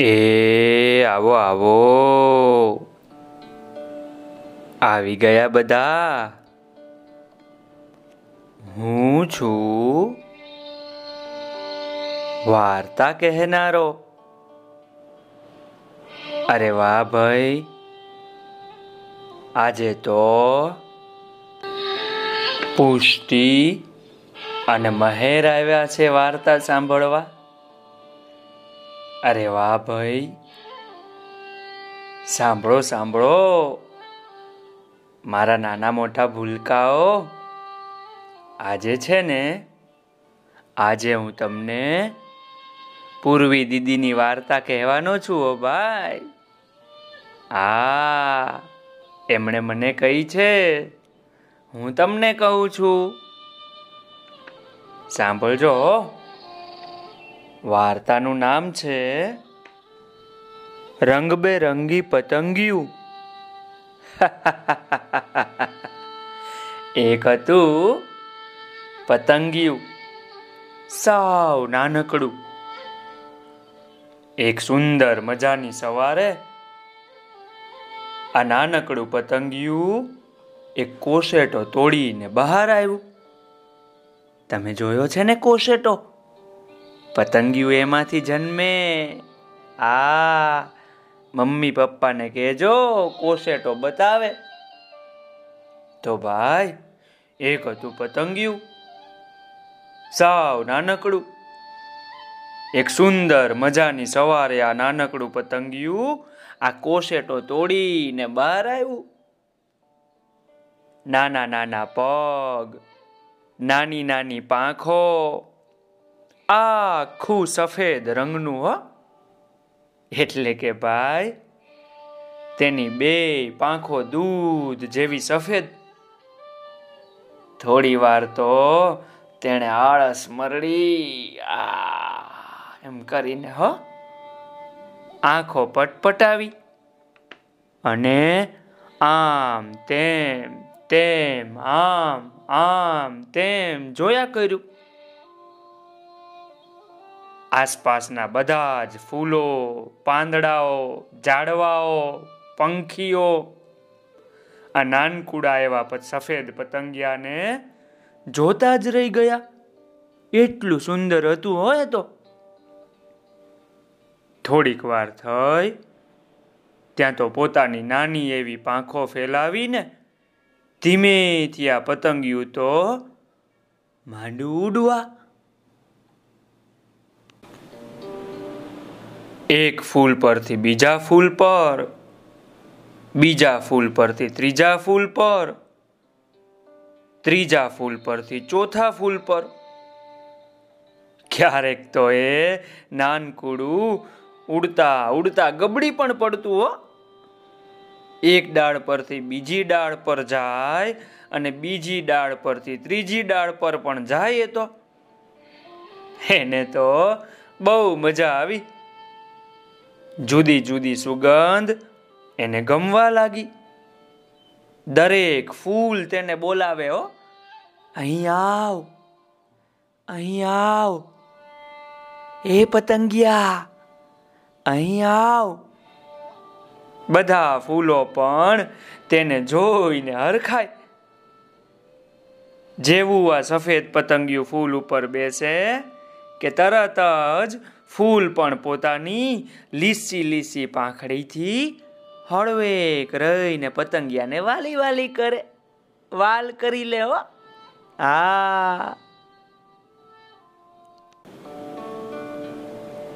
એ આવો આવો. આવી ગયા બધા. હું છું. વાર્તા કહેનારો. અરે વાહ ભાઈ. આજે તો પુષ્ટિ અને મહેર આવ્યા છે વાર્તા સાંભળવા. અરે વાહ ભાઈ. સાંભળો સાંભળો. મારા નાના મોટા ભૂલકાઓ, આજે છે ને, આજે હું તમને પૂર્વી દીદીની વાર્તા કહેવાનો છું ઓ ભાઈ. આ એમણે મને કહી છે, હું તમને કહું છું. સાંભળજો હો. વાર્તાનું નામ છે રંગબેરંગી પતંગિયું. એક હતું પતંગિયું, સાવ નાનકડું. એક સુંદર મજાની સવારે આ નાનકડું પતંગિયું એક કોશેટો તોડીને બહાર આવ્યું. તમે જોયો છે ને કોશેટો? પતંગિયું એમાંથી જન્મે. આ મમ્મી પપ્પાને કહેજો, કોસેટો બતાવે. તો ભાઈ, એક હતું પતંગિયું, સાવ નાનકડું. એક સુંદર મજાની સવારે આ નાનકડું પતંગિયું આ કોસેટો તોડીને બહાર આવ્યું. નાના નાના પગ, નાની નાની પાંખો આખું સફેદ રંગનું, હો. એટલે કે ભાઈ, તેની બે પાંખો દૂધ જેવી સફેદ. થોડી વાર તો તેણે આળસ મરડી, આ એમ કરીને, હો, આંખો પટપટાવી. અને આમ તેમ તેમ, આમ આમ, તેમ જોયા કર્યું. આસપાસના બધા જ ફૂલો, પાંદડાઓ, ઝાડવાઓ, પંખીઓ, આ નાનકુડા એવા સફેદ પતંગિયાને જોતા જ રહી ગયા. એટલું સુંદર હતું હોય તો. થોડીક વાર થઈ, ત્યાં તો પોતાની નાની એવી પાંખો ફેલાવીને ધીમેથી આ પતંગિયું તો માંડું ઉડવા એક ફૂલ પરથી બીજા ફૂલ પર. બીજા ફૂલ પરથી ત્રીજા ફૂલ પર. ત્રીજા ફૂલ પરથી ચોથા ફૂલ પર. ક્યારેક તો એ નાનકુડું ઉડતા ઉડતા ગબડી પણ પડતું હો. એક ડાળ પરથી બીજી ડાળ પર જાય અને બીજી ડાળ પરથી ત્રીજી ડાળ પર પણ જાય એ તો. એને તો બહુ મજા આવી. જુદી જુદી સુગંધ એને ગમવા લાગી. દરેક ફૂલ તેને બોલાવે, હો. અહીં આવ અહીં આવ. એ પતંગિયા, અહીં આવ. બધા ફૂલો પણ તેને જોઈને હરખાય. જેવું આ સફેદ પતંગિયું ફૂલ ઉપર બેસે કે તરત જ ફૂલ પણ પોતાની લીસી લીસી પાંખડીથી હળવેક રહીને પતંગિયાને વાલી વાલી કરે. વાલ કરી લે હો. આ.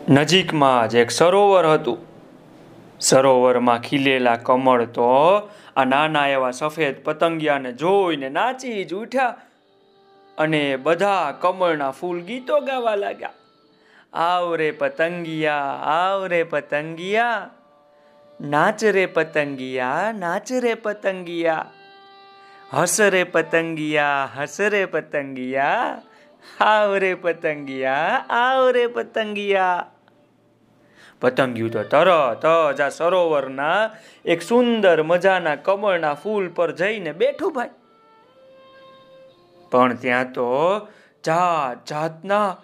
નજીકમાં જ એક સરોવર હતું. સરોવરમાં ખીલેલા કમળ તો આ નાના એવા સફેદ પતંગિયાને જોઈને નાચી જ ઉઠ્યા અને બધા કમળના ફૂલ ગીતો ગાવા લાગ્યા. આવ રે પતંગિયા આવ રે પતંગિયા નાચ રે પતંગિયા નાચ રે પતંગિયા હસ રે પતંગિયા હસ રે પતંગિયા આવ રે પતંગિયા આવ રે પતંગિયા. પતંગિયું તો તરત જ આ સરોવરના એક સુંદર મજાના કમળના ફૂલ પર જઈને બેઠું ભાઈ. પણ ત્યાં તો જાત જાતના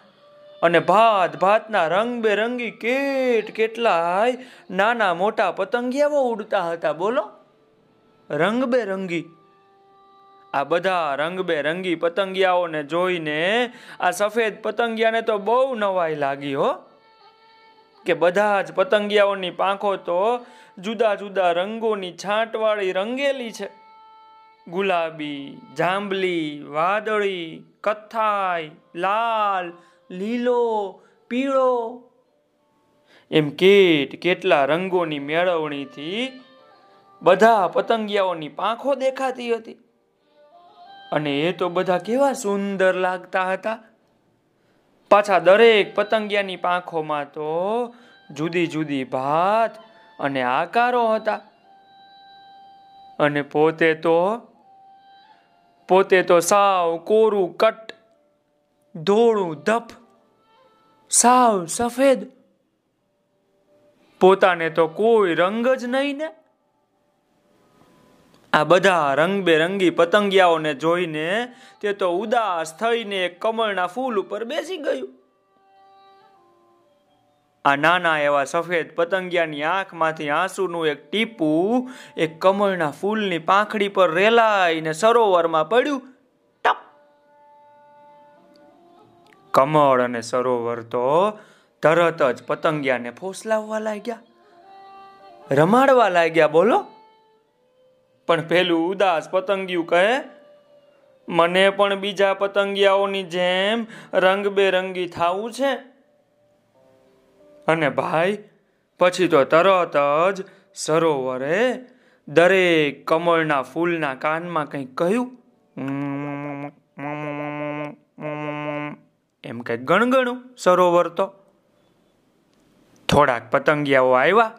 અને ભાત ભાતના રંગબેરંગી કેટ કેટલાય નાના મોટા પતંગિયાઓ ઉડતા હતા, બોલો. રંગબેરંગી. આ બધા રંગબેરંગી પતંગિયાઓને જોઈને આ સફેદ પતંગિયાને તો બહુ નવાઈ લાગી, હો. કે બધા જ પતંગિયાઓની પાંખો તો જુદા જુદા રંગોની છાંટવાળી રંગેલી છે. ગુલાબી, જાંબલી, વાદળી, કથ્થાઈ, લાલ લીલો, પીળો. એમ કેટ કેટલા રંગોની મેળવણીથી બધા પતંગિયાઓની પાંખો દેખાતી હતી. અને એ તો બધા કેવા સુંદર લાગતા હતા. પાછા દરેક પતંગિયાની પાંખોમાં તો જુદી જુદી ભાત અને આકારો હતા. અને પોતે તો પોતે તો સાવ કોરું કટ, ધોળું ધપ સાવ સફેદ. પોતાને તો કોઈ રંગ જ નહીં ને. આ બધા રંગબેરંગી પતંગિયાઓને જોઈને તે તો ઉદાસ થઈને કમળના ફૂલ ઉપર બેસી ગયું. આ નાના એવા સફેદ પતંગિયાની આંખમાંથી આંસુનું એક ટીપું એક કમળના ફૂલની પાંખડી પર રેલાઈને સરોવરમાં પડ્યું. કમળ અને સરોવર તો તરત જ પતંગિયાને ફોસલાવવા લાગ્યા. રમાડવા લાગ્યા બોલો. પણ પેલું ઉદાસ પતંગિયું કહે, મને પણ બીજા પતંગિયાઓની જેમ રંગબેરંગી થવું છે. અને ભાઈ, પછી તો તરત જ સરોવરે દરેક કમળના ફૂલના કાનમાં કંઈક કહ્યું. એમ કંઈક ગણગણું સરોવર તો. થોડાક પતંગિયાઓ આવ્યા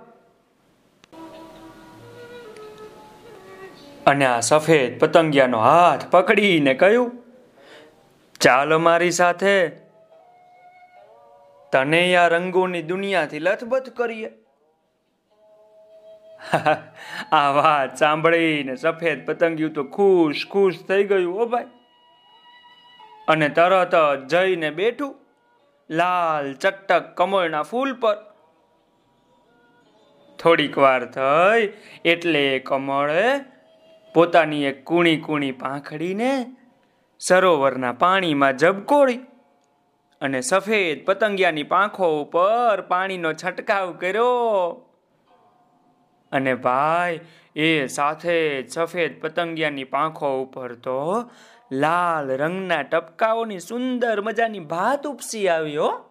અને આ સફેદ પતંગિયાનો હાથ પકડીને કહ્યું, ચાલ મારી સાથે. તને આ રંગોની દુનિયાથી લથબથ કરીએ. આ વાત સાંભળીને સફેદ પતંગિયું તો ખુશ ખુશ થઈ ગયું, ઓ ભાઈ અને તરત જઈને બેઠું, લાલ ચટક કમળના ફૂલ પર. થોડીક વાર થઈ એટલે કમળે પોતાની એક કૂણી કૂણી પાંખડીને સરોવરના પાણીમાં જબકોળી અને સફેદ પતંગિયાની પાંખો ઉપર પાણીનો છંટકાવ કર્યો. અને ભાઈ, એ સાથે સફેદ પતંગિયાની પાંખો ઉપર તો લાલ રંગના ટપકાઓની સુંદર મજાની ભાત ઉપસી આવ્યો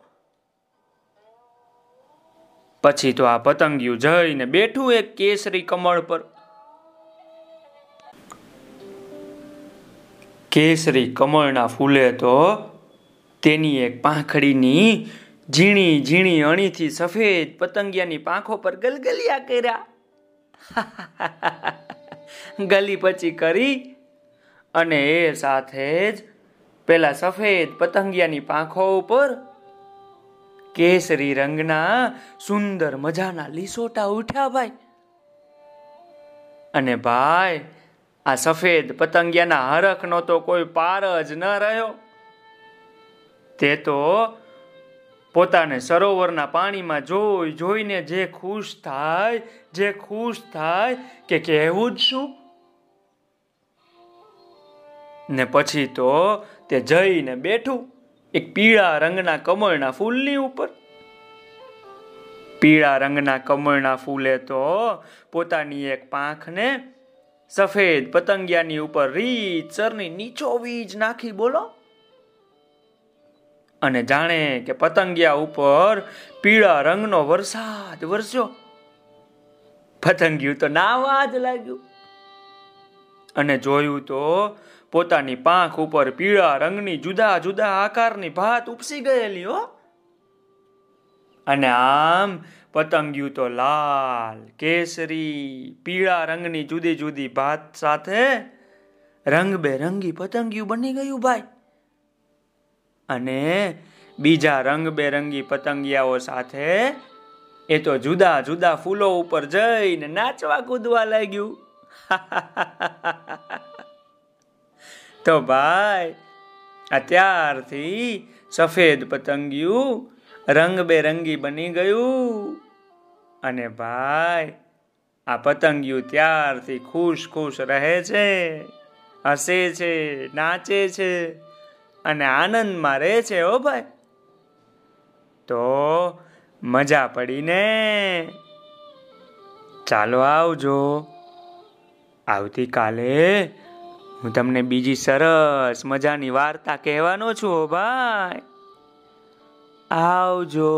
પછી તો આ પતંગિયું જઈને બેઠું એક કેસરી કમળ પર. કેસરી કમળના ફૂલે તો તેની એક પાંખડીની ઝીણી ઝીણી અણીથી સફેદ પતંગિયાની પાંખો પર ગલગલિયા કર્યા. ગલી પછી કરી અને એ સાથે જ પેલા સફેદ પતંગિયાની પાંખો ઉપર કેસરી રંગના સુંદર મજાના લીસોટા ઉઠ્યા ભાઈ. અને ભાઈ, આ સફેદ પતંગિયાના હરખનો તો કોઈ પાર જ ન રહ્યો. તે તો પોતાને સરોવરના પાણીમાં જોઈ જોઈને જે ખુશ થાય, જે ખુશ થાય કે કહેવું જ શું? ને પછી તો તે જઈને બેઠું એક પીળા રંગના કમળના ફૂલની ઉપર. પીળા રંગના કમળના ફૂલે તો પોતાની એક પાંખને સફેદ પતંગિયાની ઉપર રીતસરની નીચો વીજ નાખી બોલો. અને જાણે કે પતંગિયા ઉપર પીળા રંગનો વરસાદ વરસ્યો. પતંગિયું તો નાવા જ લાગ્યું. અને જોયું તો પોતાની પાંખ ઉપર પીળા રંગની જુદા જુદા આકારની ભાત ઉપસી ગયેલી, હો. અને આમ પતંગિયું તો લાલ, કેસરી, પીળા રંગની જુદી જુદી ભાત સાથે રંગબેરંગી પતંગિયું બની ગયું ભાઈ. અને બીજા રંગબેરંગી પતંગિયાઓ સાથે એ તો જુદા જુદા ફૂલો ઉપર જઈને નાચવા કૂદવા લાગ્યું. તો ભાઈ, અત્યારથી સફેદ પતંગિયું રંગબેરંગી બની ગયું. અને ભાઈ, આ પતંગિયું ત્યારથી ખુશ ખુશ રહે છે, હસે છે, નાચે છે અને આનંદમાં રહે છે ઓ ભાઈ. તો મજા પડીને ચાલો આવજો. આવતીકાલે હું તમને બીજી સરસ મજાની વાર્તા કહેવાનો છું ભાઈ. આવજો.